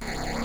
блядь.